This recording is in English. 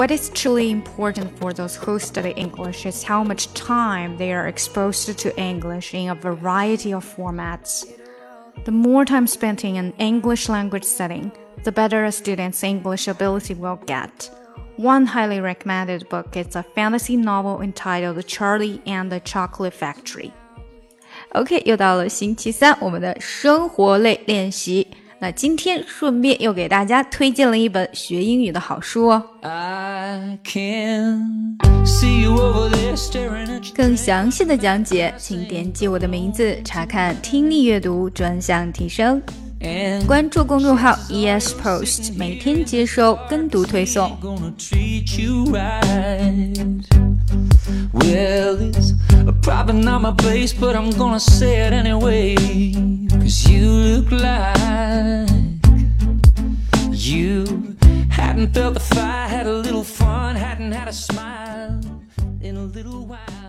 What is truly important for those who study English is how much time they are exposed to English in a variety of formats. The more time spent in an English language setting, the better a student's English ability will get. One highly recommended book is a fantasy novel entitled Charlie and the Chocolate Factory. OK，又到了星期三，我们的生活类练习。那今天顺便又给大家推荐了一本学英语的好书哦。 更详细的讲解，请点击我的名字查看听力阅读专项提升。关注公众号 ES Post，每天接收跟读推送。Hadn't felt the fire, had a little fun, hadn't had a smile in a little while.